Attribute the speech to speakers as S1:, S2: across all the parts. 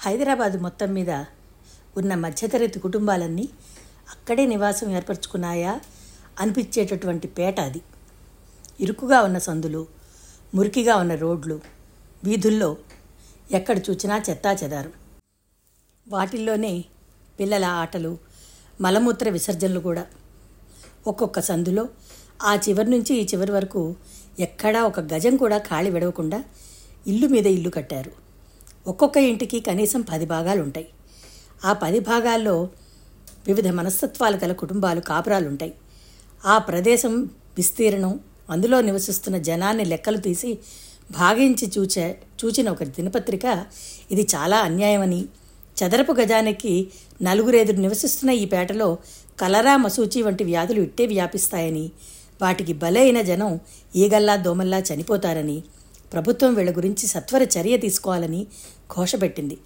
S1: హైదరాబాద్ మొత్తం మీద ఉన్న మధ్యతరగతి కుటుంబాలన్నీ అక్కడే నివాసం ఏర్పరచుకున్నాయా అనిపించేటటువంటి పేట అది. ఇరుకుగా ఉన్న సందులు మురికిగా ఉన్న రోడ్లు వీధుల్లో ఎక్కడ చూచినా చెత్తా చెదారు. వాటిల్లోనే పిల్లల ఆటలు మలమూత్ర విసర్జనలు కూడా. ఒక్కొక్క సందులో ఆ చివరి నుంచి ఈ చివరి వరకు ఎక్కడా ఒక గజం కూడా ఖాళీ విడవకుండా ఇల్లు మీద ఇల్లు కట్టారు. ఒక్కొక్క ఇంటికి కనీసం పది భాగాలు ఉంటాయి ఆ పది భాగాల్లో వివిధ మనస్తత్వాలు గల కుటుంబాలు కాపురాలు ఉంటాయి ఆ ప్రదేశం విస్తీర్ణం అందులో నివసిస్తున్న జనాన్ని లెక్కలు తీసి భాగించి చూచే చూచిన ఒక దినపత్రిక ఇది చాలా అన్యాయమని. చదరపు గజానికి నలుగురేదురు నివసిస్తున్న ఈ పేటలో కలరా మసూచి వంటి వ్యాధులు ఇట్టే వ్యాపిస్తాయని వాటికి బలైన జనం ఈగల్లా దోమల్లా చనిపోతారని ప్రభుత్వం వీళ్ళ గురించి సత్వర చర్య తీసుకోవాలని ఘోషపెట్టింది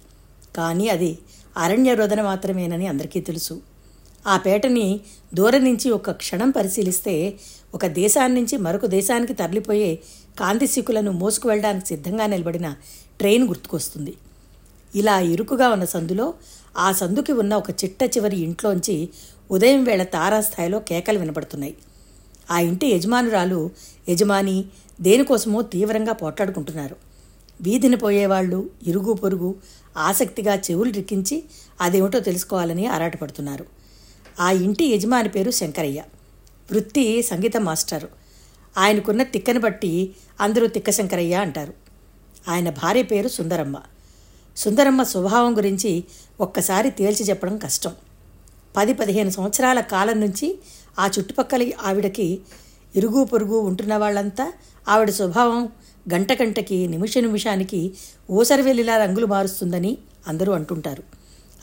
S1: కానీ అది అరణ్య రోదన మాత్రమేనని అందరికీ తెలుసు. ఆ పేటని దూరం నుంచి ఒక క్షణం పరిశీలిస్తే ఒక దేశాన్ని నుంచి మరొక దేశానికి తరలిపోయే కాంతిసిక్కులను మోసుకు వెళ్ళడానికి సిద్ధంగా నిలబడిన ట్రైన్ గుర్తుకొస్తుంది. ఇలా ఇరుకుగా ఉన్న సందులో ఆ సందుకి ఉన్న ఒక చిట్ట చివరి ఇంట్లోంచి ఉదయం వేళ తారాస్థాయిలో కేకలు వినపడుతున్నాయి. ఆ ఇంటి యజమానురాలు యజమాని దేనికోసమో తీవ్రంగా పోట్లాడుకుంటున్నారు. వీధిని పోయేవాళ్ళు ఇరుగు పొరుగు ఆసక్తిగా చెవులు రిక్కించి అదేమిటో తెలుసుకోవాలని ఆరాటపడుతున్నారు. ఆ ఇంటి యజమాని పేరు శంకరయ్య. వృత్తి సంగీత మాస్టరు. ఆయనకున్న తిక్కని బట్టి అందరూ తిక్క శంకరయ్య అంటారు. ఆయన భార్య పేరు సుందరమ్మ. సుందరమ్మ స్వభావం గురించి ఒక్కసారి తేల్చి చెప్పడం కష్టం. పది పదిహేను సంవత్సరాల కాలం నుంచి ఆ చుట్టుపక్కల ఆవిడకి ఇరుగు పొరుగు ఉంటున్న వాళ్ళంతా ఆవిడ స్వభావం గంట గంటకి నిమిష నిమిషానికి ఊసరవెల్లిలా రంగులు మారుస్తుందని అందరూ అంటుంటారు.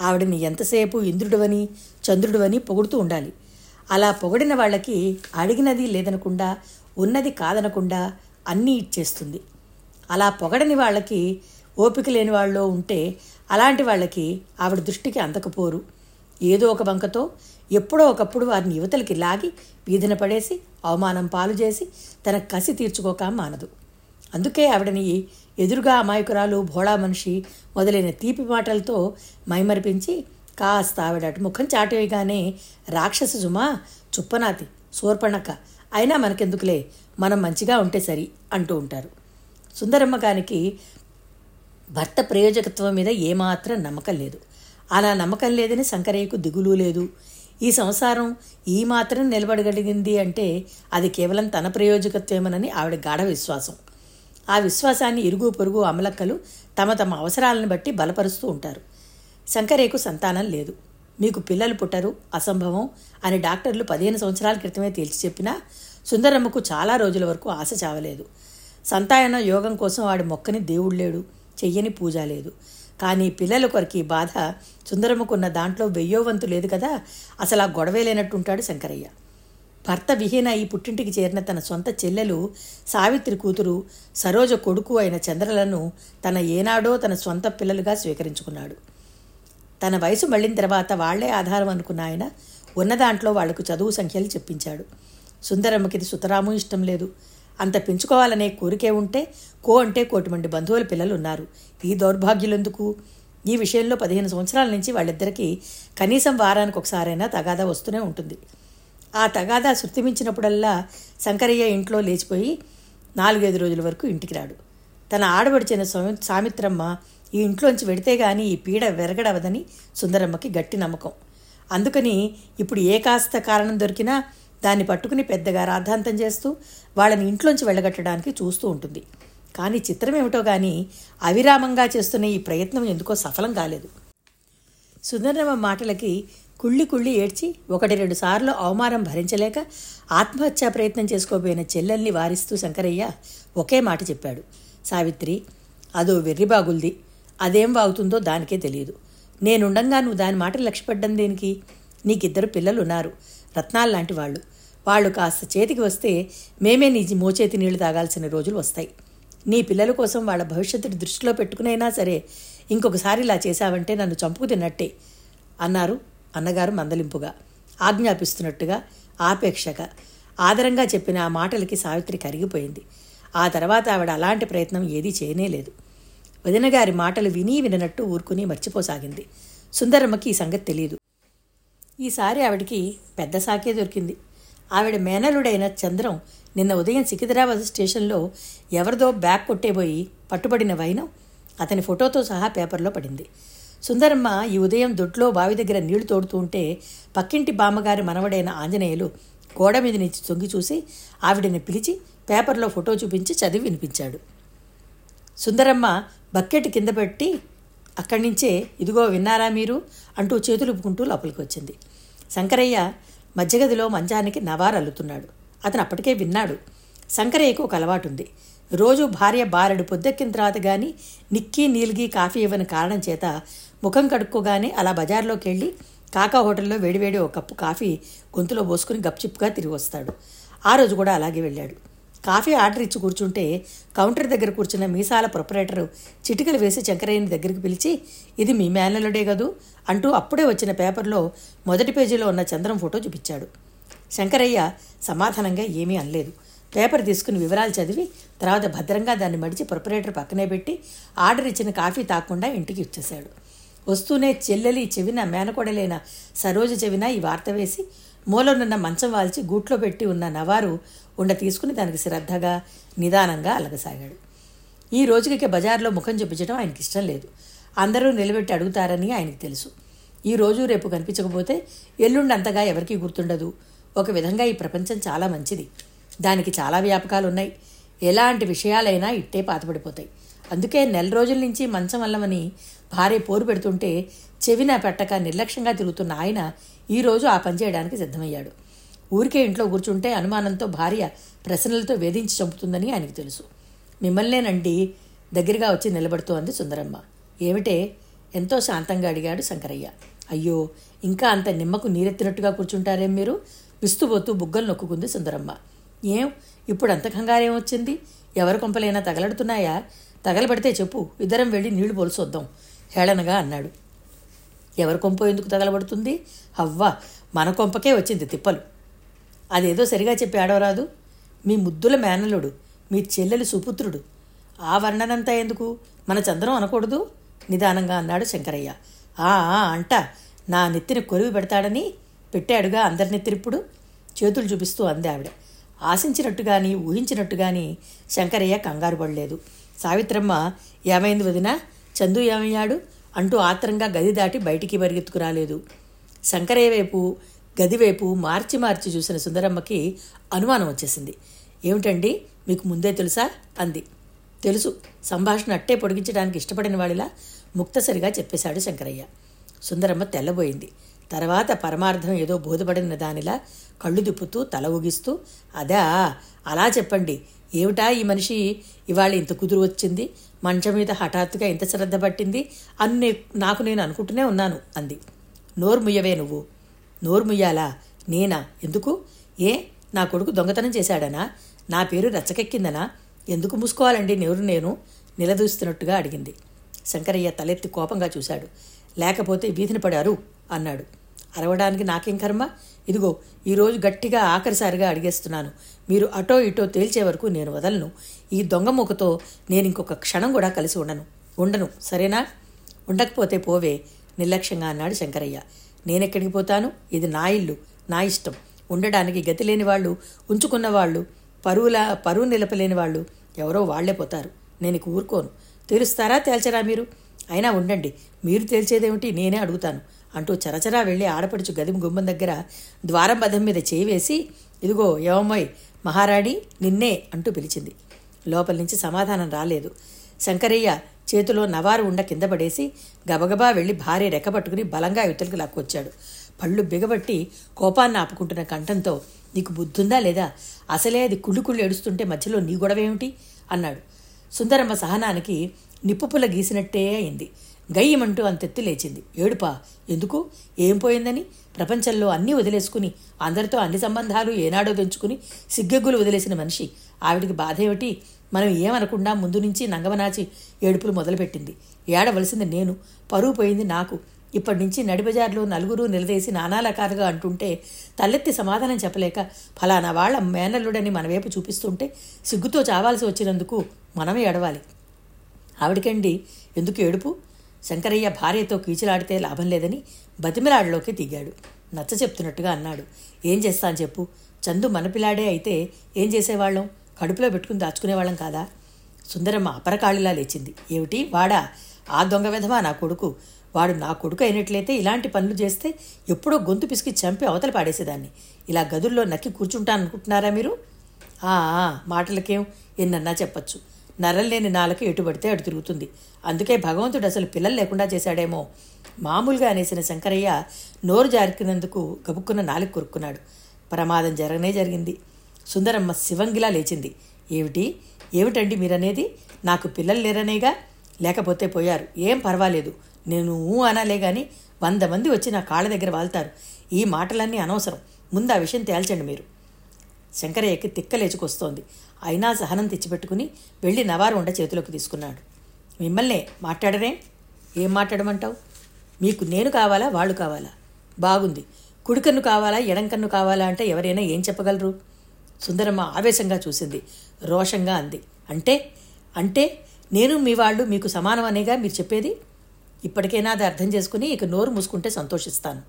S1: ఆవిడని ఎంతసేపు ఇంద్రుడువని చంద్రుడువని పొగుడుతూ ఉండాలి. అలా పొగిడిన వాళ్ళకి అడిగినది లేదనకుండా ఉన్నది కాదనకుండా అన్నీ ఇచ్చేస్తుంది. అలా పొగడని వాళ్ళకి ఓపిక లేని వాళ్ళు ఉంటే అలాంటి వాళ్ళకి ఆవిడ దృష్టికి అందకపోరు. ఏదో ఒక వంకతో ఎప్పుడో ఒకప్పుడు వారిని యువతలకి లాగి వీధిన పడేసి అవమానం పాలు చేసి తన కసి తీర్చుకోక మానదు. అందుకే ఆవిడని ఎదురుగా అమాయకురాలు భోళా మనిషి మొదలైన తీపి మాటలతో మైమరిపించి కాస్త ఆవిడ ముఖం చాటేయగానే రాక్షస జుమా చుప్పనాతి సోర్పణక అయినా మనకెందుకులే మనం మంచిగా ఉంటే సరి అంటూ ఉంటారు. సుందరమ్మ గారికి భర్త ప్రయోజకత్వం మీద ఏమాత్రం నమ్మకం లేదు. అలా నమ్మకం లేదని శంకరయ్యకు దిగులు లేదు. ఈ సంసారం ఈ మాత్రం నిలబడగలిగింది అంటే అది కేవలం తన ప్రయోజకత్వమేనని ఆవిడ గాఢ విశ్వాసం. ఆ విశ్వాసాన్ని ఇరుగు పొరుగు అమలక్కలు తమ తమ అవసరాలను బట్టి బలపరుస్తూ ఉంటారు. శంకరయ్యకు సంతానం లేదు. మీకు పిల్లలు పుట్టరు అసంభవం అని డాక్టర్లు పదిహేను సంవత్సరాల క్రితమే తేల్చి చెప్పినా సుందరమ్మకు చాలా రోజుల వరకు ఆశ చావలేదు. సంతాన యోగం కోసం వాడి మొక్కని దేవుడు లేడు చెయ్యని పూజ లేదు. కానీ పిల్లల కొరకు బాధ సుందరమ్మకున్న దాంట్లో వెయ్యోవంతు లేదు కదా. అసలు ఆ గొడవే లేనట్టుంటాడు శంకరయ్య. భర్త విహీన ఈ పుట్టింటికి చేరిన తన సొంత చెల్లెలు సావిత్రి కూతురు సరోజ కొడుకు అయిన చంద్రలను తన ఏనాడో తన సొంత పిల్లలుగా స్వీకరించుకున్నాడు. తన వయసు మళ్ళిన తర్వాత వాళ్ళే ఆధారం అనుకున్న ఆయన ఉన్న దాంట్లో వాళ్ళకు చదువు సంఖ్యలు చెప్పించాడు. సుందరమ్మకి ఇది సుతరాము ఇష్టం లేదు. అంత పెంచుకోవాలనే కోరికే ఉంటే కో అంటే కోటి మంది బంధువుల పిల్లలు ఉన్నారు ఈ దౌర్భాగ్యులెందుకు? ఈ విషయంలో పదిహేను సంవత్సరాల నుంచి వాళ్ళిద్దరికీ కనీసం వారానికి ఒకసారైనా తగాదా వస్తూనే ఉంటుంది. ఆ తగాదా శృతిమించినప్పుడల్లా శంకరయ్య ఇంట్లో లేచిపోయి నాలుగైదు రోజుల వరకు ఇంటికి రాడు. తన ఆడబడిచిన సామిత్రమ్మ ఈ ఇంట్లోంచి వెడితే గాని ఈ పీడ వెరగడవదని సుందరమ్మకి గట్టి నమ్మకం. అందుకని ఇప్పుడు ఏ కాస్త కారణం దొరికినా దాన్ని పట్టుకుని పెద్దగా రాద్ధాంతం చేస్తూ వాళ్ళని ఇంట్లోంచి వెళ్ళగట్టడానికి చూస్తూ ఉంటుంది. కానీ చిత్రం ఏమిటో కానీ అవిరామంగా చేస్తున్న ఈ ప్రయత్నం ఎందుకో సఫలం కాలేదు. సుందరమ్మ మాటలకి కుళ్ళి కుళ్ళి ఏడ్చి ఒకటి రెండు సార్లు అవమానం భరించలేక ఆత్మహత్యా ప్రయత్నం చేసుకోబోయిన చెల్లెల్ని వారిస్తూ శంకరయ్య ఒకే మాట చెప్పాడు. సావిత్రి అదో వెర్రిబాగుల్ది. అదేం వాగుతుందో దానికే తెలియదు నేనుండంగా నువ్వు దాని మాట లక్ష్యపడ్డం దేనికి? నీకిద్దరు పిల్లలు ఉన్నారు రత్నాలు లాంటి వాళ్ళు. వాళ్ళు కాస్త చేతికి వస్తే మేమే నీ మోచేతి నీళ్ళు తాగాల్సిన రోజులు వస్తాయి. నీ పిల్లల కోసం వాళ్ళ భవిష్యత్తుని దృష్టిలో పెట్టుకునైనా సరే ఇంకొకసారి ఇలా చేశావంటే నన్ను చంపుకు తిన్నట్టే అన్నారు అన్నగారు మందలింపుగా. ఆజ్ఞాపిస్తున్నట్టుగా ఆపేక్షగా. ఆదరంగా చెప్పిన ఆ మాటలకి సావిత్రి కరిగిపోయింది. ఆ తర్వాత ఆవిడ అలాంటి ప్రయత్నం ఏదీ చేయనేలేదు వదినగారి మాటలు విని విననట్టు ఊరుకుని మర్చిపోసాగింది. సుందరమ్మకి ఈ సంగతి తెలియదు ఈసారి ఆవిడికి పెద్ద సాకే దొరికింది. ఆవిడ మేనలుడైన చంద్రం నిన్న ఉదయం సికింద్రాబాద్ స్టేషన్లో ఎవరిదో బ్యాగ్ కొట్టేబోయి పట్టుబడిన వైనం అతని ఫోటోతో సహా పేపర్లో పడింది. సుందరమ్మ ఈ ఉదయం దొడ్లో బావి దగ్గర నీళ్ళు తోడుతూ ఉంటే పక్కింటి బామ్మగారి మనవడైన ఆంజనేయులు గోడ మీద నుంచి తొంగి చూసి ఆవిడని పిలిచి పేపర్లో ఫోటో చూపించి చదివి వినిపించాడు. సుందరమ్మ బకెట్ కింద పెట్టి అక్కడి నుంచే ఇదిగో విన్నారా మీరు అంటూ చేతులు లోపలికి వచ్చింది. శంకరయ్య మధ్యగదిలో మంచానికి నవారు అల్లుతున్నాడు. అతను అప్పటికే విన్నాడు. శంకరయ్యకు ఒక అలవాటుంది. రోజు భార్య బారెడు పొద్దెక్కిన తర్వాత కానీ నిక్కీ నీల్గి కాఫీ ఇవ్వని కారణం చేత ముఖం కడుక్కోగానే అలా బజార్లోకి వెళ్ళి కాకా హోటల్లో వేడివేడి ఒక కప్పు కాఫీ గొంతులో పోసుకుని గప్చిప్గా తిరిగి వస్తాడు. ఆ రోజు కూడా అలాగే వెళ్ళాడు. కాఫీ ఆర్డర్ ఇచ్చి కూర్చుంటే కౌంటర్ దగ్గర కూర్చున్న మీసాల ప్రొపరేటరు చిటికలు వేసి శంకరయ్యని దగ్గరికి పిలిచి ఇది మీ మేనలుడే కదూ? అంటూ అప్పుడే వచ్చిన పేపర్లో మొదటి పేజీలో ఉన్న చంద్రం ఫోటో చూపించాడు. శంకరయ్య సమాధానంగా ఏమీ అనలేదు. పేపర్ తీసుకుని వివరాలు చదివి తర్వాత భద్రంగా దాన్ని మడిచి ప్రొపరేటర్ పక్కనే పెట్టి ఆర్డర్ ఇచ్చిన కాఫీ తాకుండా ఇంటికి ఇచ్చేశాడు. వస్తూనే చెల్లెలి చెవిన మేనకోడలైన సరోజ చెవిన ఈ వార్త వేసి మూలనున్న మంచం వాల్చి గూట్లో పెట్టి ఉన్న నవారు ఉండ తీసుకుని దానికి శ్రద్ధగా నిదానంగా అలగసాగాడు. ఈ రోజుకి బజార్లో ముఖం చూపించడం ఆయనకి ఇష్టం లేదు. అందరూ నిలబెట్టి అడుగుతారని ఆయనకు తెలుసు. ఈ రోజు రేపు కనిపించకపోతే ఎల్లుండి అంతగా ఎవరికీ గుర్తుండదు. ఒక విధంగా ఈ ప్రపంచం చాలా మంచిది. దానికి చాలా వ్యాపకాలు ఉన్నాయి ఎలాంటి విషయాలైనా ఇట్టే పాతపడిపోతాయి. అందుకే నెల రోజుల నుంచి మంచం అల్లమని భార్య పోరు పెడుతుంటే చెవిన పెట్టక నిర్లక్ష్యంగా తిరుగుతున్న ఆయన ఈరోజు ఆ పని చేయడానికి సిద్ధమయ్యాడు. ఊరికే ఇంట్లో కూర్చుంటే అనుమానంతో భార్య ప్రశ్నలతో వేధించి చంపుతుందని ఆయనకు తెలుసు. మిమ్మల్నేనండి దగ్గరగా వచ్చి నిలబడుతోంది సుందరమ్మ. ఏమిటే? ఎంతో శాంతంగా అడిగాడు శంకరయ్య. అయ్యో ఇంకా అంత నిమ్మకు నీరెత్తినట్టుగా కూర్చుంటారేం మీరు? విస్తుపోతూ బుగ్గలు నొక్కుంది సుందరమ్మ. ఏం? ఇప్పుడు అంత కంగారేం వచ్చింది? ఎవరి కొంపలైనా తగలడుతున్నాయా? తగలబడితే చెప్పు ఇద్దరం వెళ్ళి నీళ్ళు పోల్చొద్దాం హేళనగా అన్నాడు. ఎవరి కొంప ఎందుకు తగలబడుతుంది? అవ్వ మన కొంపకే వచ్చింది తిప్పలు. అదేదో సరిగా చెప్పి ఆడవరాదు. మీ ముద్దుల మేనలుడు మీ చెల్లెలి సుపుత్రుడు. ఆ వర్ణనంతా ఎందుకు? మన చంద్రం అనకూడదు? నిదానంగా అన్నాడు శంకరయ్య. ఆ అంట. నా నెత్తిని కొరివి పెడతాడని పెట్టాడుగా అందరి నెత్తిరిప్పుడు? చేతులు చూపిస్తూ అంది ఆవిడ. ఆశించినట్టు కానీ ఊహించినట్టు కానీ శంకరయ్య కంగారు పడలేదు. సావిత్రమ్మ ఏమైంది వదిన? చందు ఏమయ్యాడు? అంటూ ఆత్రంగా గది దాటి బయటికి పరిగెత్తుకురాలేదు. శంకరయ్య వైపు గదివైపు మార్చి మార్చి చూసిన సుందరమ్మకి అనుమానం వచ్చేసింది. ఏమిటండి? మీకు ముందే తెలుసా? అంది. తెలుసు. సంభాషణ అట్టే పొడిగించడానికి ఇష్టపడిన వాడిలా ముక్తసరిగా చెప్పేశాడు శంకరయ్య. సుందరమ్మ తెల్లబోయింది. తర్వాత పరమార్థం ఏదో బోధపడిన దానిలా కళ్ళు దిప్పుతూ తల ఊగిస్తూ అదా అలా చెప్పండి. ఏమిటా ఈ మనిషి? ఇవాళ ఇంత కుదురు వచ్చింది. మంచం మీద హఠాత్తుగా ఇంత శ్రద్ధ పట్టింది? అని నాకు నేను అనుకుంటూనే ఉన్నాను అంది. నోరు ముయ్యవే నువ్వు. నోరు ముయ్యాలా? నేనా? ఎందుకు? ఏ? నా కొడుకు దొంగతనం చేశాడనా? నా పేరు రచ్చకెక్కిందనా? ఎందుకు మూసుకోవాలండి నోరు నేను? నిలదూస్తున్నట్టుగా అడిగింది. శంకరయ్య తలెత్తి కోపంగా చూశాడు. లేకపోతే వీధిని పడారు అన్నాడు. అరవడానికి నాకేం కర్మ? ఇదిగో ఈరోజు గట్టిగా ఆఖరిసారిగా అడిగేస్తున్నాను. మీరు అటో ఇటో తేల్చే వరకు నేను వదలను. ఈ దొంగ ముఖతో నేను ఇంకొక క్షణం కూడా కలిసి ఉండను. ఉండను సరేనా? ఉండకపోతే పోవే నిర్లక్ష్యంగా అన్నాడు శంకరయ్య. నేనెక్కడికి పోతాను? ఇది నా ఇల్లు నా ఇష్టం. ఉండడానికి గతి లేని వాళ్ళు ఉంచుకున్న వాళ్ళు పరువుల పరువు నిలపలేని వాళ్ళు ఎవరో వాళ్ళే పోతారు. నేను ఊరుకోను. తేలుస్తారా తేల్చరా మీరు? అయినా ఉండండి మీరు తేల్చేదేమిటి నేనే అడుగుతాను. అంటూ చరచరా వెళ్ళి ఆడపడుచు గదిమ గుమ్మం దగ్గర ద్వారం బదం మీద చేయి వేసి ఇదిగో ఏమమ్మాయి మహారాణి నిన్నే అంటూ పిలిచింది. లోపల నుంచి సమాధానం రాలేదు. శంకరయ్య చేతిలో నవారు ఉండ కింద పడేసి గబగబా వెళ్ళి భార్య రెక్కపట్టుకుని బలంగా యువతలకు లాక్కొచ్చాడు. పళ్ళు బిగబట్టి కోపాన్ని ఆపుకుంటున్న కంఠంతో నీకు బుద్ధుందా లేదా? అసలే అది కుళ్ళు కుళ్ళు ఏడుస్తుంటే మధ్యలో నీ గొడవేమిటి? అన్నాడు. సుందరమ్మ సహనానికి నిప్పుపుల గీసినట్టే అయింది. గయ్యమంటూ అంతెత్తి లేచింది. ఏడుపా ఎందుకు? ఏం పోయిందని? ప్రపంచంలో అన్నీ వదిలేసుకుని అందరితో అన్ని సంబంధాలు ఏనాడో తెంచుకుని సిగ్గెగ్గులు వదిలేసిన మనిషి. ఆవిడికి బాధ ఏమిటి మనం ఏమనకుండా ముందు నుంచి నంగమనాచి ఏడుపులు మొదలుపెట్టింది. ఏడవలసింది నేను. పరువు పోయింది నాకు. ఇప్పటి నుంచి నడిబజార్లో నలుగురు నిలదీసి నానాలకాలుగా అంటుంటే తలెత్తి సమాధానం చెప్పలేక ఫలానా వాళ్ళ మేనల్లుడని మన వైపు చూపిస్తుంటే సిగ్గుతో చావాల్సి వచ్చినందుకు మనమే ఏడవాలి. ఆవిడకండి ఎందుకు ఏడుపు? శంకరయ్య భార్యతో కీచులాడితే లాభం లేదని బతిమిలాడలోకి దిగాడు. నచ్చ చెప్తున్నట్టుగా అన్నాడు. ఏం చేస్తాను చెప్పు? చందు మన పిల్లాడే అయితే ఏం చేసేవాళ్ళం? కడుపులో పెట్టుకుని దాచుకునేవాళ్ళం కాదా? సుందరమ్మ అపరకాళిలా లేచింది. ఏమిటి? వాడా? ఆ దొంగ విధమా నా కొడుకు? వాడు నా కొడుకు అయినట్లయితే ఇలాంటి పనులు చేస్తే ఎప్పుడో గొంతు పిసికి చంపి అవతల పాడేసేదాన్ని. ఇలా గదుల్లో నక్కి కూర్చుంటాను అనుకుంటున్నారా మీరు ఆ, మాటలకేం? ఎన్నన్నా చెప్పచ్చు. నరల్లేని నాలకు ఎటు పడితే అటు తిరుగుతుంది. అందుకే భగవంతుడు అసలు పిల్లలు లేకుండా చేశాడేమో. మామూలుగా అనేసిన శంకరయ్య నోరు జారికినందుకు గబుక్కున్న నాలుగు కొరుక్కున్నాడు. ప్రమాదం జరగనే జరిగింది. సుందరమ్మ శివంగిలా లేచింది. ఏమిటి? ఏమిటండి మీరనేది? నాకు పిల్లలు లేరనేగా? లేకపోతే పోయారు. ఏం పర్వాలేదు. నేను ఊ అనాలే గాని వంద మంది వచ్చి నా కాళ్ళ దగ్గర వాళ్తారు. ఈ మాటలన్నీ అనవసరం. ముందు ఆ విషయం తేల్చండి మీరు. శంకరయ్యకి తిక్కలేచుకొస్తోంది. అయినా సహనం తెచ్చిపెట్టుకుని వెళ్ళి నవారు ఉండ చేతిలోకి తీసుకున్నాడు. మిమ్మల్నే మాట్లాడరే? ఏం మాట్లాడమంటావు? మీకు నేను కావాలా వాళ్ళు కావాలా? బాగుంది. కుడికన్ను కావాలా ఎడంకన్ను కావాలా అంటే ఎవరైనా ఏం చెప్పగలరు? సుందరమ్మ ఆవేశంగా చూసింది. రోషంగా అంది. అంటే? అంటే నేను మీ వాళ్ళు మీకు సమానం అనేగా మీరు చెప్పేది? ఇప్పటికైనా అది అర్థం చేసుకుని ఇక నోరు మూసుకుంటే సంతోషిస్తాను.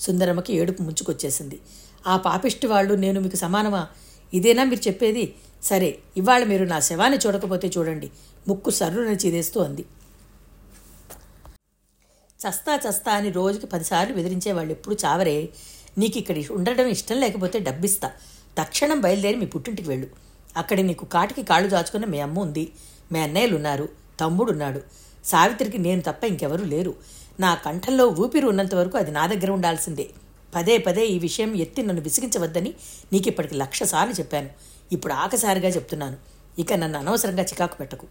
S1: సుందరమ్మకి ఏడుపు ముంచుకొచ్చేసింది. ఆ పాపిష్టి వాళ్ళు నేను మీకు సమానమా? ఇదేనా మీరు చెప్పేది? సరే ఇవాళ మీరు నా శవాన్ని చూడకపోతే చూడండి. ముక్కు సర్రున చీదేస్తూ అంది. చస్తా చస్తా అని రోజుకి పదిసార్లు బెదిరించే వాళ్ళు ఎప్పుడు చావరే? నీకు ఇక్కడ ఉండడం ఇష్టం లేకపోతే డబ్బిస్తా. తక్షణం బయలుదేరి మీ పుట్టింటికి వెళ్ళు. అక్కడ నీకు కాటికి కాళ్ళు దాచుకున్న మీ అమ్మ ఉంది. మీ అన్నయ్యలు ఉన్నారు. తమ్ముడు ఉన్నాడు. సావిత్రికి నేను తప్ప ఇంకెవరూ లేరు. నా కంఠంలో ఊపిరి ఉన్నంత వరకు అది నా దగ్గర ఉండాల్సిందే. పదే పదే ఈ విషయం ఎత్తి నన్ను విసిగించవద్దని నీకు ఇప్పటికి లక్ష సార్లు చెప్పాను. ఇప్పుడు ఆకసారిగా చెప్తున్నాను. ఇక నన్ను అనవసరంగా చికాకు పెట్టకు.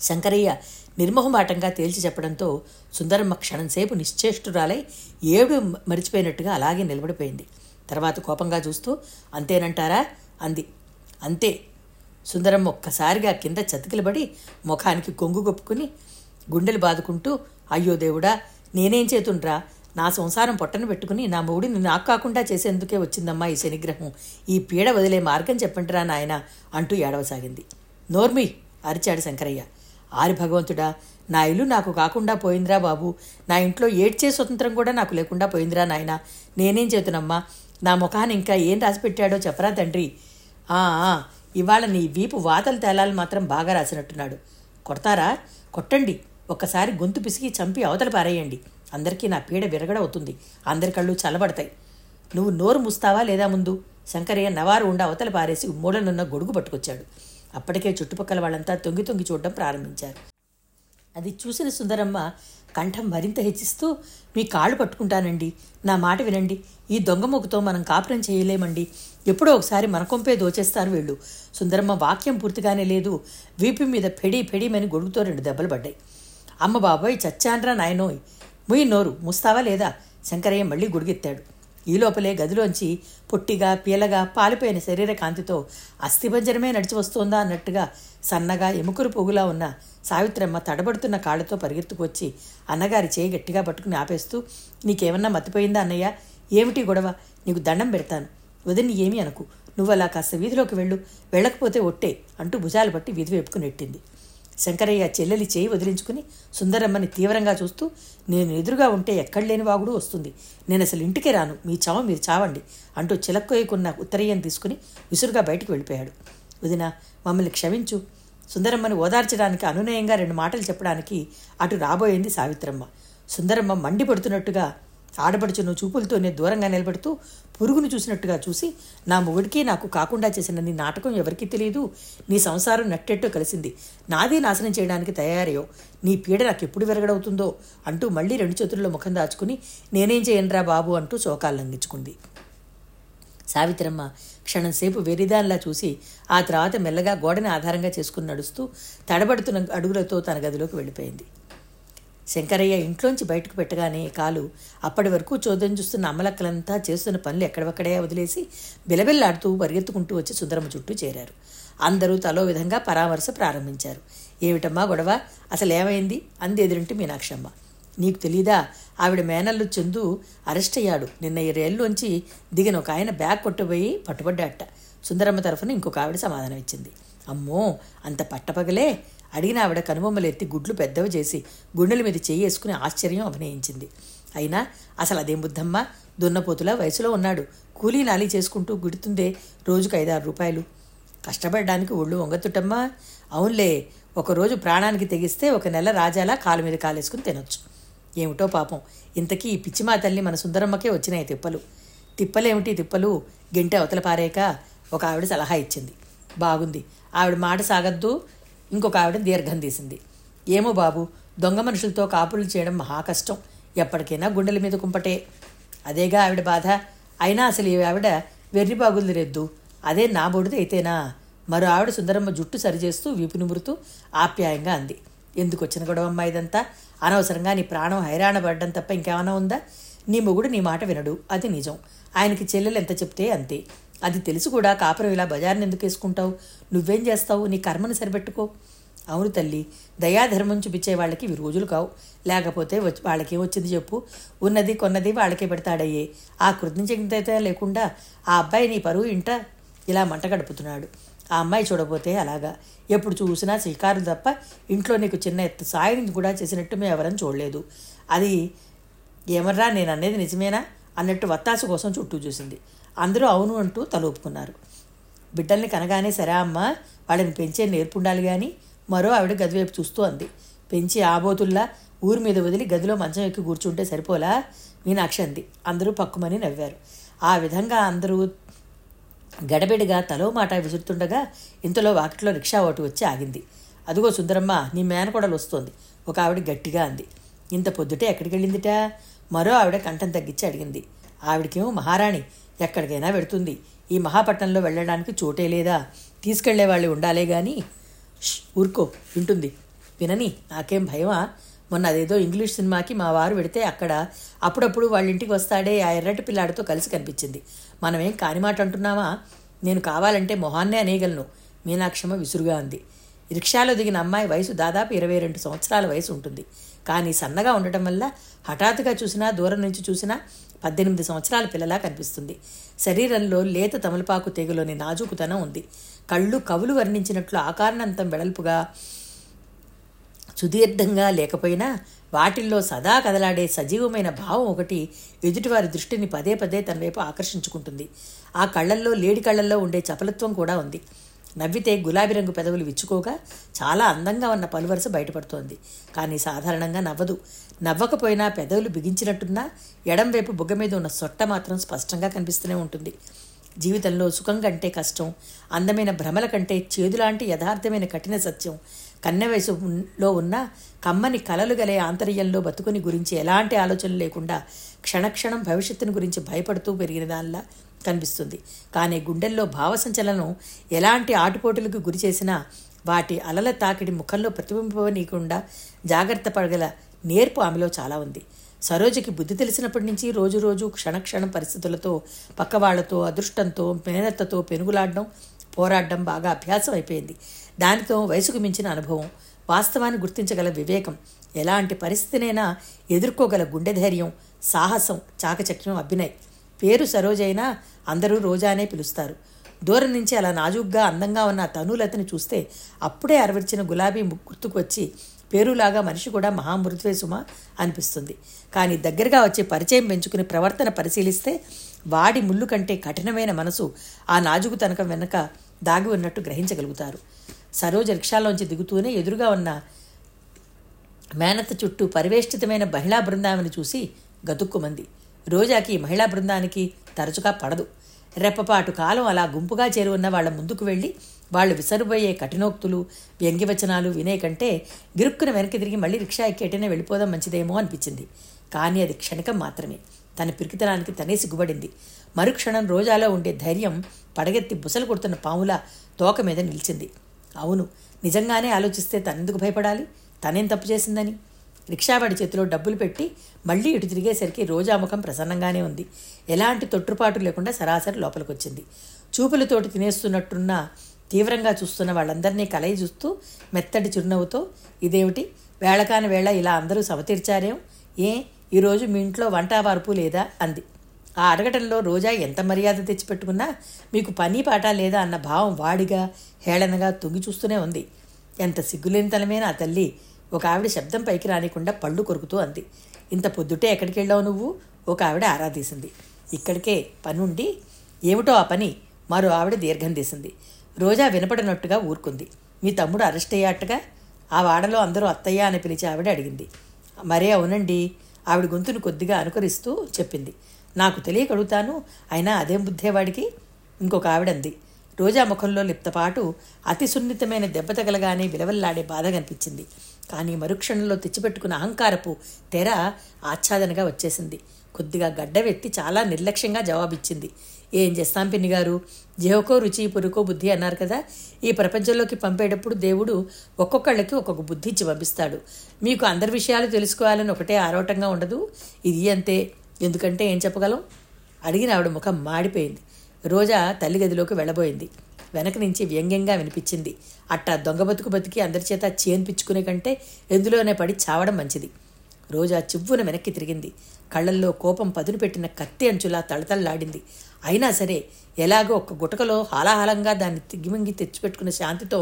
S1: శంకరయ్య నిర్మోహమాటంగా తేల్చి చెప్పడంతో సుందరమ్మ క్షణంసేపు నిశ్చేష్టురాలై ఏడు మరిచిపోయినట్టుగా అలాగే నిలబడిపోయింది. తర్వాత కోపంగా చూస్తూ అంతేనంటారా? అంది. అంతే. సుందరమ్మ ఒక్కసారిగా కింద చతికిలబడి ముఖానికి కొంగు కొప్పుకుని గుండెలు బాదుకుంటూ అయ్యో దేవుడా నేనేం చేతుండ్రా? నా సంసారం పొట్టను పెట్టుకుని నా మొగుడిని నాకు కాకుండా చేసేందుకే వచ్చిందమ్మా ఈ శనిగ్రహం. ఈ పీడ వదిలే మార్గం చెప్పండిరా నాయన అంటూ ఏడవసాగింది. నోర్మి అరిచాడు శంకరయ్య. ఆరి భగవంతుడా నా ఇల్లు నాకు కాకుండా పోయిందిరా బాబు. నా ఇంట్లో ఏడ్చే స్వతంత్రం కూడా నాకు లేకుండా పోయిందిరా నాయన. నేనేం చేతునమ్మా? నా ముఖాన్ని ఇంకా ఏం రాసిపెట్టాడో చెప్పరా తండ్రి. ఆ ఇవాళ నీ వీపు వాతలు తేలాలు మాత్రం బాగా రాసినట్టున్నాడు. కొడతారా? కొట్టండి. ఒక్కసారి గొంతు పిసికి చంపి అవతల పారేయండి. అందరికీ నా పీడ విరగడవుతుంది. అందరి కళ్ళు చల్లబడతాయి. నువ్వు నోరు ముస్తావా లేదా ముందు? శంకరయ్య నవారు ఉండ అవతల పారేసి మూలనున్న గొడుగు పట్టుకొచ్చాడు. అప్పటికే చుట్టుపక్కల వాళ్ళంతా తొంగి తొంగి చూడడం ప్రారంభించారు. అది చూసిన సుందరమ్మ కంఠం మరింత హెచ్చిస్తూ మీ కాళ్ళు పట్టుకుంటానండి. నా మాట వినండి. ఈ దొంగ మనం కాపురం చేయలేమండి. ఎప్పుడో ఒకసారి మన కొంపే దోచేస్తారు వీళ్ళు. సుందరమ్మ వాక్యం పూర్తిగానే లేదు. వీపు మీద పెడి పెడిమని గొడుగుతో రెండు దెబ్బలు పడ్డాయి. అమ్మ బాబోయ్ చచ్చాన్రా నాయనోయ్. ముయ్యి నోరు ముస్తావా లేదా? శంకరయ్య మళ్ళీ గుడిగెత్తాడు. ఈ లోపలే గదిలోంచి పొట్టిగా పీలగా పాలిపోయిన శరీర కాంతితో అస్థిభంజనమే నడిచి వస్తోందా అన్నట్టుగా సన్నగా ఎముకరు పొగులా ఉన్న సావిత్రమ్మ తడబడుతున్న కాళ్ళతో పరిగెత్తుకొచ్చి అన్నగారి చేయి గట్టిగా పట్టుకుని ఆపేస్తూ నీకేమన్నా మతిపోయిందా అన్నయ్య? ఏమిటి గొడవ? నీకు దండం పెడతాను. వదిని ఏమీ అనకు. నువ్వు అలా కాస్త వీధిలోకి వెళ్ళు. వెళ్ళకపోతే ఒట్టే అంటూ భుజాలు పట్టి వీధి వైపుకు నెట్టింది. శంకరయ్య చెల్లెలి చేయి వదిలించుకుని సుందరమ్మని తీవ్రంగా చూస్తూ నేను ఎదురుగా ఉంటే ఎక్కడ లేని వాగుడు వస్తుంది. నేను అసలు ఇంటికే రాను. మీ చావ మీరు చావండి అంటూ చిలక్కోయకున్న ఉత్తరీయం తీసుకుని విసురుగా బయటికి వెళ్ళిపోయాడు. వదిన మమ్మల్ని క్షమించు. సుందరమ్మని ఓదార్చడానికి అనునయంగా రెండు మాటలు చెప్పడానికి అటు రాబోయింది సావిత్రమ్మ. సుందరమ్మ మండిపడుతున్నట్టుగా ఆడపడుచును చూపులతోనే దూరంగా నిలబెడుతూ పురుగును చూసినట్టుగా చూసి నా మొగుడికి నాకు కాకుండా చేసిన నీ నాటకం ఎవరికీ తెలియదు. నీ సంసారం నట్టెట్టు కలిసింది. నాది నాశనం చేయడానికి తయారయ్యో. నీ పీడ నాకు ఎప్పుడు విరగడవుతుందో అంటూ మళ్ళీ రెండు చేతుల్లో ముఖం దాచుకుని నేనేం చేయనురా బాబు అంటూ శోకాలు లంఘించుకుంది. సావిత్రమ్మ క్షణంసేపు వెరిదానిలా చూసి ఆ తర్వాత మెల్లగా గోడని ఆధారంగా చేసుకుని నడుస్తూ తడబడుతున్న అడుగులతో తన గదిలోకి వెళ్ళిపోయింది. శంకరయ్య ఇంట్లోంచి బయటకు పెట్టగానే కాలు అప్పటి వరకు చోద్యం చూస్తున్న అమ్మలక్కలంతా చేస్తున్న పనులు ఎక్కడవక్కడే వదిలేసి బిలబిల్లాడుతూ పరిగెత్తుకుంటూ వచ్చి సుందరమ్మ చుట్టూ చేరారు. అందరూ తలో విధంగా పరామర్శ ప్రారంభించారు. ఏమిటమ్మా గొడవ? అసలు ఏమైంది? అంది ఎదురింటి మీనాక్షమ్మ. నీకు తెలీదా? ఆవిడ మేనల్లు చందు అరెస్ట్ అయ్యాడు. నిన్న ఈ రైల్లోంచి దిగిన ఒక ఆయన బ్యాగ్ కొట్టుపోయి పట్టుబడ్డాట సుందరమ్మ తరఫున ఇంకొక ఆవిడ సమాధానం ఇచ్చింది అమ్మో! అంత పట్టపగలే? అడిగిన ఆవిడ కనుబొమ్మలు ఎత్తి గుడ్లు పెద్దవి చేసి గుండెల మీద చెయ్యేసుకుని ఆశ్చర్యం అభినయించింది. అయినా అసలు అదేం బుద్ధమ్మ? దున్నపోతులా వయసులో ఉన్నాడు. కూలీ నాలి చేసుకుంటూ గుడుతుందే రోజుకు ఐదారు రూపాయలు. కష్టపడడానికి ఒళ్ళు వంగతుటమ్మా అవునులే ఒకరోజు ప్రాణానికి తెగిస్తే ఒక నెల రాజాలా కాలు మీద కాలేసుకుని తినొచ్చు. ఏమిటో పాపం ఇంతకీ ఈ పిచ్చిమా తల్లి మన సుందరమ్మకే వచ్చినాయి తిప్పలు. తిప్పలేమిటి తిప్పలు? గింటె అవతల పారాక ఒక ఆవిడ సలహా ఇచ్చింది. బాగుంది. ఆవిడ మాట సాగద్దు. ఇంకొక ఆవిడ దీర్ఘం తీసింది. ఏమో బాబు దొంగ మనుషులతో కాపులు చేయడం మహా కష్టం. ఎప్పటికైనా గుండెల మీద కుంపటే. అదేగా ఆవిడ బాధ. అయినా అసలు ఈ ఆవిడ వెర్రి రెద్దు. అదే నా బొడిది అయితేనా? మరో ఆవిడ సుందరమ్మ జుట్టు సరిచేస్తూ వీపు నిమురుతూ ఆప్యాయంగా అంది. ఎందుకు వచ్చిన గొడవమ్మ ఇదంతా? అనవసరంగా నీ ప్రాణం హైరాణ పడ్డం తప్ప ఇంకేమైనా ఉందా? నీ మొగుడు నీ మాట వినడు. అది నిజం. ఆయనకి చెల్లెలు ఎంత చెప్తే అంతే. అది తెలుసు కూడా కాపురం ఇలా బజార్ని ఎందుకు వేసుకుంటావు? నువ్వేం చేస్తావు? నీ కర్మను సరిపెట్టుకో. అవును తల్లి దయాధర్మం చూపించే వాళ్ళకి ఇవి రోజులు కావు. లేకపోతే వచ్చి వాళ్ళకేం వచ్చింది చెప్పు. ఉన్నది కొన్నది వాళ్ళకే పెడతాడయ్యే. ఆ కృతజ్ఞత లేకుండా ఆ అబ్బాయి నీ పరువు ఇంట ఇలా మంట గడుపుతున్నాడు. ఆ అమ్మాయి చూడబోతే అలాగా. ఎప్పుడు చూసినా శికారులు తప్ప ఇంట్లో నీకు చిన్న ఎత్తు సాయం కూడా చేసినట్టు మేము ఎవరని చూడలేదు. అది ఏమర్రా నేను అనేది నిజమేనా? అన్నట్టు వత్తాసు కోసం చుట్టూ చూసింది. అందరూ అవును అంటూ తలూపుకున్నారు. బిడ్డల్ని కనగానే సరే అమ్మ వాళ్ళని పెంచే నేర్పుండాలి కానీ మరో ఆవిడ గదివైపు చూస్తూ అంది. పెంచి ఆబోతుల్లా ఊరి మీద వదిలి గదిలో మంచం ఎక్కి కూర్చుంటే సరిపోలా? మీనాక్షి అంది. అందరూ పక్కుమని నవ్వారు. ఆ విధంగా అందరూ గడబిడిగా తలో మాట విసురుతుండగా ఇంతలో వాకిట్లో రిక్షా ఒకటి వచ్చి ఆగింది. అదిగో సుందరమ్మ నీ మేనకోడలు వస్తోంది. ఒక ఆవిడ గట్టిగా అంది. ఇంత పొద్దుటే ఎక్కడికి వెళ్ళిందిట మరో ఆవిడ కంఠం తగ్గించి అడిగింది. ఆవిడకేమో మహారాణి ఎక్కడికైనా వెడుతుంది ఈ మహాపట్నంలో వెళ్ళడానికి చోటే లేదా? తీసుకెళ్ళే వాళ్ళు ఉండాలే గాని? ఊరుకో వింటుంది. వినని నాకేం భయమా? మొన్న అదేదో ఇంగ్లీష్ సినిమాకి మా వారు పెడితే అక్కడ అప్పుడప్పుడు వాళ్ళ ఇంటికి వస్తాడే ఆ ఎర్రటి పిల్లాడితో కలిసి కనిపించింది. మనమేం కాని మాట అంటున్నామా? నేను కావాలంటే మొహాన్నే అనేయగలను. మీనాక్షమ్మ విసురుగా అంది. రిక్షాలో దిగిన అమ్మాయి వయసు దాదాపు ఇరవై రెండు సంవత్సరాల వయసు ఉంటుంది. కానీ సన్నగా ఉండటం వల్ల హఠాత్తుగా చూసినా దూరం నుంచి చూసినా పద్దెనిమిది సంవత్సరాల పిల్లలా కనిపిస్తుంది. శరీరంలో లేత తమలపాకు తెగులోని నాజూకుతనం ఉంది. కళ్ళు కవులు వర్ణించినట్లు ఆకారణంతం వెడల్పుగా సుదీర్ఘంగా లేకపోయినా వాటిల్లో సదా కదలాడే సజీవమైన భావం ఒకటి ఎదుటివారి దృష్టిని పదే పదే తన వైపు ఆకర్షించుకుంటుంది. ఆ కళ్ళల్లో లేడి కళ్ళల్లో ఉండే చపలత్వం కూడా ఉంది. నవ్వితే గులాబీ రంగు పెదవులు విచ్చుకోగా చాలా అందంగా ఉన్న పలువరస బయటపడుతోంది. కానీ సాధారణంగా నవ్వదు. నవ్వకపోయినా పెదవులు బిగించినట్టున్నా ఎడం వైపు బుగ్గ మీద ఉన్న సొట్ట మాత్రం స్పష్టంగా కనిపిస్తూనే ఉంటుంది. జీవితంలో సుఖం కంటే కష్టం అందమైన భ్రమల కంటే చేదులాంటి యథార్థమైన కఠిన సత్యం కన్నె వయసులో ఉన్న కమ్మని కలలు గలే ఆంతర్యంలో బతుకుని గురించి ఎలాంటి ఆలోచన లేకుండా క్షణక్షణం భవిష్యత్తుని గురించి భయపడుతూ పెరిగిన దానిలా కనిపిస్తుంది. కానీ గుండెల్లో భావసంచలనం ఎలాంటి ఆటుపోటులకు గురి చేసినా వాటి అలల తాకిడి ముఖంలో ప్రతిబింబనీయకుండా జాగ్రత్త పడగల నేర్పు ఆమెలో చాలా ఉంది. సరోజకి బుద్ధి తెలిసినప్పటి నుంచి రోజు రోజు క్షణక్షణం పరిస్థితులతో పక్కవాళ్ళతో అదృష్టంతో మేనత్తతో పెనుగులాడడం పోరాడడం బాగా అభ్యాసం అయిపోయింది. దానితో వయసుకు మించిన అనుభవం వాస్తవాన్ని గుర్తించగల వివేకం ఎలాంటి పరిస్థితినైనా ఎదుర్కోగల గుండె ధైర్యం సాహసం చాకచక్యం అభినయ్. పేరు సరోజైనా అందరూ రోజానే పిలుస్తారు. దూరం నుంచి అలా నాజుగ్గా అందంగా ఉన్న ఆ తనులతని చూస్తే అప్పుడే అరవిర్చిన గులాబీ గుర్తుకు వచ్చి పేరులాగా మనిషి కూడా మహామృత్వే సుమ అనిపిస్తుంది. కానీ దగ్గరగా వచ్చి పరిచయం పెంచుకుని ప్రవర్తన పరిశీలిస్తే వాడి ముళ్ళు కంటే కఠినమైన మనసు ఆ నాజుకు తనకం వెనక దాగి ఉన్నట్టు గ్రహించగలుగుతారు. సరోజ రిక్షాలోంచి దిగుతూనే ఎదురుగా ఉన్న మేనత చుట్టూ పరివేష్టితమైన మహిళా బృందాన్ని చూసి గతుక్కుమంది. రోజాకి మహిళా బృందానికి తరచుగా పడదు. రెప్పపాటు కాలం అలా గుంపుగా చేరున్న వాళ్ళ ముందుకు వెళ్ళి వాళ్ళు విసరుబోయే కఠినోక్తులు వ్యంగ్యవచనాలు వినే కంటే గిరుక్కున వెనక్కి తిరిగి మళ్ళీ రిక్షా ఎక్కేటనే వెళ్ళిపోదాం మంచిదేమో అనిపించింది. కానీ అది క్షణికం మాత్రమే. తన పిరికితనానికి తనే సిగ్గుపడింది. మరుక్షణం రోజాలో ఉండే ధైర్యం పడగెత్తి బుసలు కొడుతున్న పాములా తోక మీద నిలిచింది. అవును నిజంగానే ఆలోచిస్తే తనెందుకు భయపడాలి? తనేం తప్పు చేసిందని? రిక్షావాడి చేతిలో డబ్బులు పెట్టి మళ్ళీ ఇటు తిరిగేసరికి రోజా ముఖం ప్రసన్నంగానే ఉంది. ఎలాంటి తొట్టుపాటు లేకుండా సరాసరి లోపలికొచ్చింది. చూపులతోటి తినేస్తున్నట్టున్న తీవ్రంగా చూస్తున్న వాళ్ళందరినీ కలయి చూస్తూ మెత్తటి చిరునవ్వుతో ఇదేమిటి? వేళకాని వేళ ఇలా అందరూ సమతీర్చారేం? ఏ ఈరోజు మీ ఇంట్లో వంట వార్పు లేదా? అంది. ఆ అడగటంలో రోజా ఎంత మర్యాద తెచ్చిపెట్టుకున్నా మీకు పని పాట లేదా అన్న భావం వాడిగా హేళనగా తొంగి చూస్తూనే ఉంది. ఎంత సిగ్గులేని తలమే నా తల్లి? ఒక ఆవిడ శబ్దం పైకి రానికుండా పళ్ళు కొరుకుతూ అంది. ఇంత పొద్దుటే ఎక్కడికి వెళ్ళావు నువ్వు? ఒక ఆవిడ ఆరాధీసింది ఇక్కడికే పనుండి? ఏమిటో ఆ పని? మరో ఆవిడ దీర్ఘం తీసింది. రోజా వినపడినట్టుగా ఊరుకుంది. మీ తమ్ముడు అరెస్ట్ అయ్యాట్టుగా ఆ వాడలో అందరూ అత్తయ్య అని పిలిచి ఆవిడ అడిగింది. మరే అవునండి ఆవిడ గొంతును కొద్దిగా అనుకరిస్తూ చెప్పింది. నాకు తెలియకడుగుతాను అయినా అదేం బుద్ధేవాడికి? ఇంకొక ఆవిడంది. రోజా ముఖంలో లిప్తపాటు అతి సున్నితమైన దెబ్బ తగలగానే విలవల్లాడే బాధ కనిపించింది. కానీ మరుక్షణంలో తెచ్చిపెట్టుకున్న అహంకారపు తెర ఆచ్ఛాదనగా వచ్చేసింది. కొద్దిగా గడ్డవెత్తి చాలా నిర్లక్ష్యంగా జవాబిచ్చింది. ఏం చేస్తాం పిన్ని గారు? జేవకో రుచి పురుకో బుద్ధి అన్నారు కదా. ఈ ప్రపంచంలోకి పంపేటప్పుడు దేవుడు ఒక్కొక్కళ్ళకి ఒక్కొక్క బుద్ధి ఇచ్చి పంపిస్తాడు. మీకు అందరి విషయాలు తెలుసుకోవాలని ఒకటే ఆరోటంగా ఉండదు. ఇది అంతే. ఎందుకంటే ఏం చెప్పగలం? అడిగిన ఆవిడ ముఖం మాడిపోయింది. రోజా తల్లి గదిలోకి వెళ్ళబోయింది. వెనక నుంచి వ్యంగ్యంగా వినిపించింది. అట్టా దొంగ బతుకు బతికి అందరి చేత చేన్పించుకునే కంటే ఎందులోనే పడి చావడం మంచిది. రోజా చివ్వున వెనక్కి తిరిగింది. కళ్ళల్లో కోపం పదును పెట్టిన కత్తి అంచులా తళతళలాడింది. అయినా సరే ఎలాగో ఒక్క గుటకలో హాలాహలంగా దాన్ని తిగ్గిమంగి తెచ్చిపెట్టుకున్న శాంతితో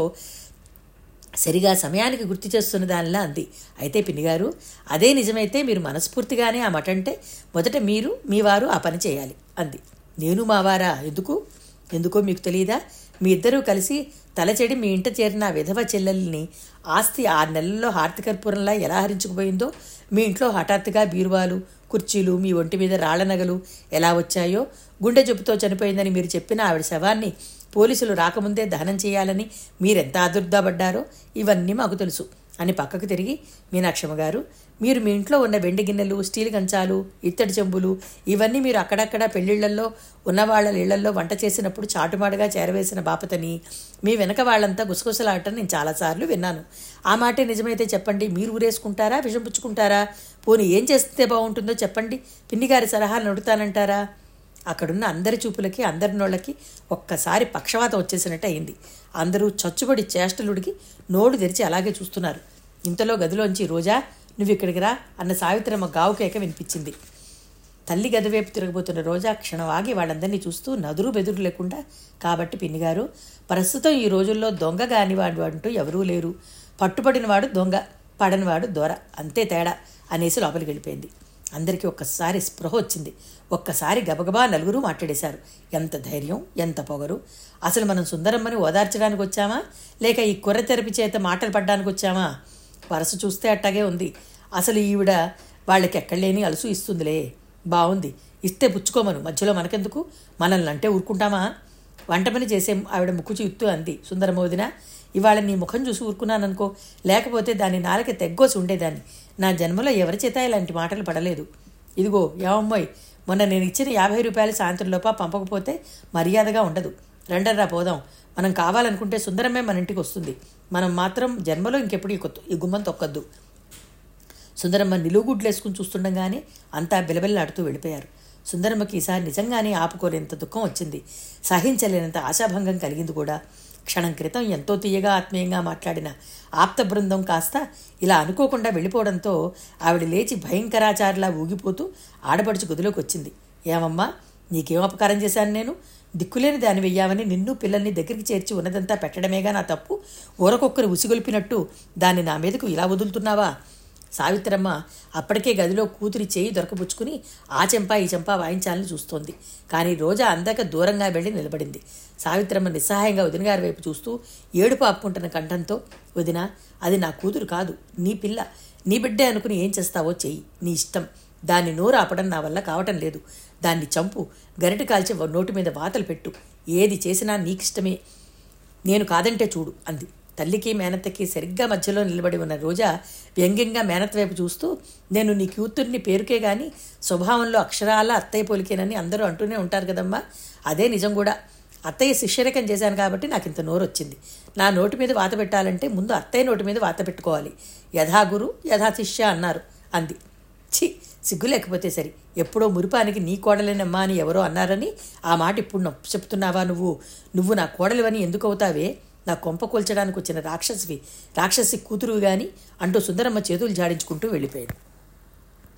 S1: సరిగా సమయానికి గుర్తు చేస్తున్న దానిలా అంది. అయితే పిన్నిగారు అదే నిజమైతే మీరు మనస్ఫూర్తిగానే ఆ మటంటే మొదట మీరు మీ వారు ఆ పని చేయాలి అంది. నేను మావారా ఎందుకు? ఎందుకో మీకు తెలియదా మీ ఇద్దరూ కలిసి తలచెడి మీ ఇంట చేరిన విధవ చెల్లెల్ని ఆస్తి ఆరు నెలల్లో హార్తికర్పూరంలా ఎలా హరించుకుపోయిందో? మీ ఇంట్లో హఠాత్తుగా బీరువాలు కుర్చీలు మీ ఒంటి మీద రాళ్ళనగలు ఎలా వచ్చాయో? గుండె జబ్బుతో చనిపోయిందని మీరు చెప్పిన ఆవిడ శవాన్ని పోలీసులు రాకముందే దహనం చేయాలని మీరెంత ఆదుర్దాపడ్డారో ఇవన్నీ మాకు తెలుసు. అని పక్కకు తిరిగి మీనాక్షమ్మ గారు మీరు మీ ఇంట్లో ఉన్న వెండి గిన్నెలు స్టీల్ కంచాలు ఇత్తడి చెంబులు ఇవన్నీ మీరు అక్కడక్కడ పెళ్ళిళ్ళలో ఉన్నవాళ్ళ ఇళ్ళలో వంట చేసినప్పుడు చాటుమాడుగా చేరవేసిన బాపతని మీ వెనక వాళ్ళంతా గుసగుసలాడటం నేను చాలాసార్లు విన్నాను. ఆ మాటే నిజమైతే చెప్పండి మీరు ఊరేసుకుంటారా విషం పుచ్చుకుంటారా? పోనీ ఏం చేస్తే బాగుంటుందో చెప్పండి. పిన్నిగారి సలహాలు నడుతానంటారా అక్కడున్న అందరి చూపులకి అందరి నోళ్ళకి ఒక్కసారి పక్షవాతం వచ్చేసినట్టు అయింది. అందరూ చచ్చుబడి చేష్టలుడికి నోడు తెరిచి అలాగే చూస్తున్నారు. ఇంతలో గదిలోంచి రోజా నువ్వు ఇక్కడికి రా అన్న సావిత్రమ్మ గావు కేక వినిపించింది. తల్లి గదివైపు తిరగబోతున్న రోజా క్షణం ఆగి వాళ్ళందరినీ చూస్తూ నదురు బెదురు లేకుండా కాబట్టి పిన్నిగారు ప్రస్తుతం ఈ రోజుల్లో దొంగ కానివాడు అంటూ ఎవరూ లేరు. పట్టుబడినవాడు దొంగ పడనివాడు దొర అంతే తేడా అనేసి లోపలికి వెళ్ళిపోయింది. అందరికీ ఒక్కసారి స్పృహ వచ్చింది. ఒక్కసారి గబగబా నలుగురు మాట్లాడేశారు. ఎంత ధైర్యం ఎంత పొగరు. అసలు మనం సుందరమ్మని ఓదార్చడానికి వచ్చామా? లేక ఈ కుర్ర తెరపి చేత మాటలు పడ్డానికి వచ్చామా? వరస చూస్తే అట్టాగే ఉంది. అసలు ఈవిడ వాళ్ళకి ఎక్కడలేని అలుసు ఇస్తుందిలే. బాగుంది ఇస్తే పుచ్చుకోమను. మధ్యలో మనకెందుకు? మనల్ని అంటే ఊరుకుంటామా? వంట పని చేసే ఆవిడ ముక్కు చూస్తూ అంది. సుందరమోదిన ఇవాళ నీ ముఖం చూసి ఊరుకున్నాననుకో. లేకపోతే దాని నాలకి తెగ్గోసి ఉండేదాన్ని. నా జన్మలో ఎవరి చేత ఇలాంటి మాటలు పడలేదు? ఇదిగో యావమ్మోయ్ మొన్న నేను ఇచ్చిన యాభై రూపాయలు సాయంత్రంలోపా పంపకపోతే మర్యాదగా ఉండదు. రండర్రా పోదాం. మనం కావాలనుకుంటే సుందరమే మన ఇంటికి వస్తుంది. మనం మాత్రం జన్మలో ఇంకెప్పుడు ఈ కొత్త ఈ గుమ్మం తొక్కద్దు. సుందరమ్మ నిలువుగుడ్లు వేసుకుని చూస్తుండగానే అంతా బిలబిల్లాడుతూ వెళ్ళిపోయారు. సుందరమ్మకి ఈసారి నిజంగానే ఆపుకోలేనంత దుఃఖం వచ్చింది. సహించలేనంత ఆశాభంగం కలిగింది కూడా. క్షణం క్రితం ఎంతో తీయగా ఆత్మీయంగా మాట్లాడిన ఆప్త బృందం కాస్త ఇలా అనుకోకుండా వెళ్ళిపోవడంతో ఆవిడ లేచి భయంకరాచారిలా ఊగిపోతూ ఆడపడుచు గదిలోకి వచ్చింది. ఏమమ్మా నీకేం అపకారం చేశాను నేను? దిక్కులేని దాని వెయ్యావని నిన్ను పిల్లల్ని దగ్గరికి చేర్చి ఉన్నదంతా పెట్టడమేగా నా తప్పు? ఊరకొక్కరు ఉసిగొలిపినట్టు దాన్ని నా మీదకు ఇలా వదులుతున్నావా? సావిత్రమ్మ అప్పటికే గదిలో కూతురి చేయి దొరకపుచ్చుకుని ఆ చెంప ఈ చెంపా వాయించాలని చూస్తోంది. కానీ రోజా అందాక దూరంగా వెళ్ళి నిలబడింది. సావిత్రమ్మ నిస్సహాయంగా వదినగారి వైపు చూస్తూ ఏడుపు ఆపుకుంటున్న కంఠంతో వదిన అది నా కూతురు కాదు నీ పిల్ల. నీ బిడ్డే అనుకుని ఏం చేస్తావో చెయ్యి నీ ఇష్టం. దాన్ని నోరు ఆపడం నా వల్ల కావటం లేదు. దాన్ని చంపు గరిట కాల్చి నోటి మీద వాతలు పెట్టు. ఏది చేసినా నీకిష్టమే. నేను కాదంటే చూడు అంది. తల్లికి మేనత్తకి సరిగ్గా మధ్యలో నిలబడి ఉన్న రోజా వ్యంగ్యంగా మేనత్త వైపు చూస్తూ నేను నీ కూతుర్ని పేరుకే గాని స్వభావంలో అక్షరాల అత్తయ్య పోలికేనని అందరూ అంటూనే ఉంటారు కదమ్మా. అదే నిజం కూడా. అత్తయ్య శిష్యరకం చేశాను కాబట్టి నాకు ఇంత నోరు వచ్చింది నా నోటి మీద వాత పెట్టాలంటే ముందు అత్తయ్య నోటి మీద వాత పెట్టుకోవాలి. యథా గురు యథా శిష్య అన్నారు అంది. ఛీ సిగ్గు లేకపోతే సరి. ఎప్పుడో మురిపానికి నీ కోడలేనమ్మా అని ఎవరో అన్నారని ఆ మాట ఇప్పుడు నొప్పి చెప్తున్నావా నువ్వు? నువ్వు నా కోడలివని ఎందుకు అవుతావే? నా కొంప కూల్చడానికి వచ్చిన రాక్షసివి రాక్షసి కూతురువి గాని అంటూ సుందరమ్మ చేతులు జాడించుకుంటూ వెళ్ళిపోయాడు.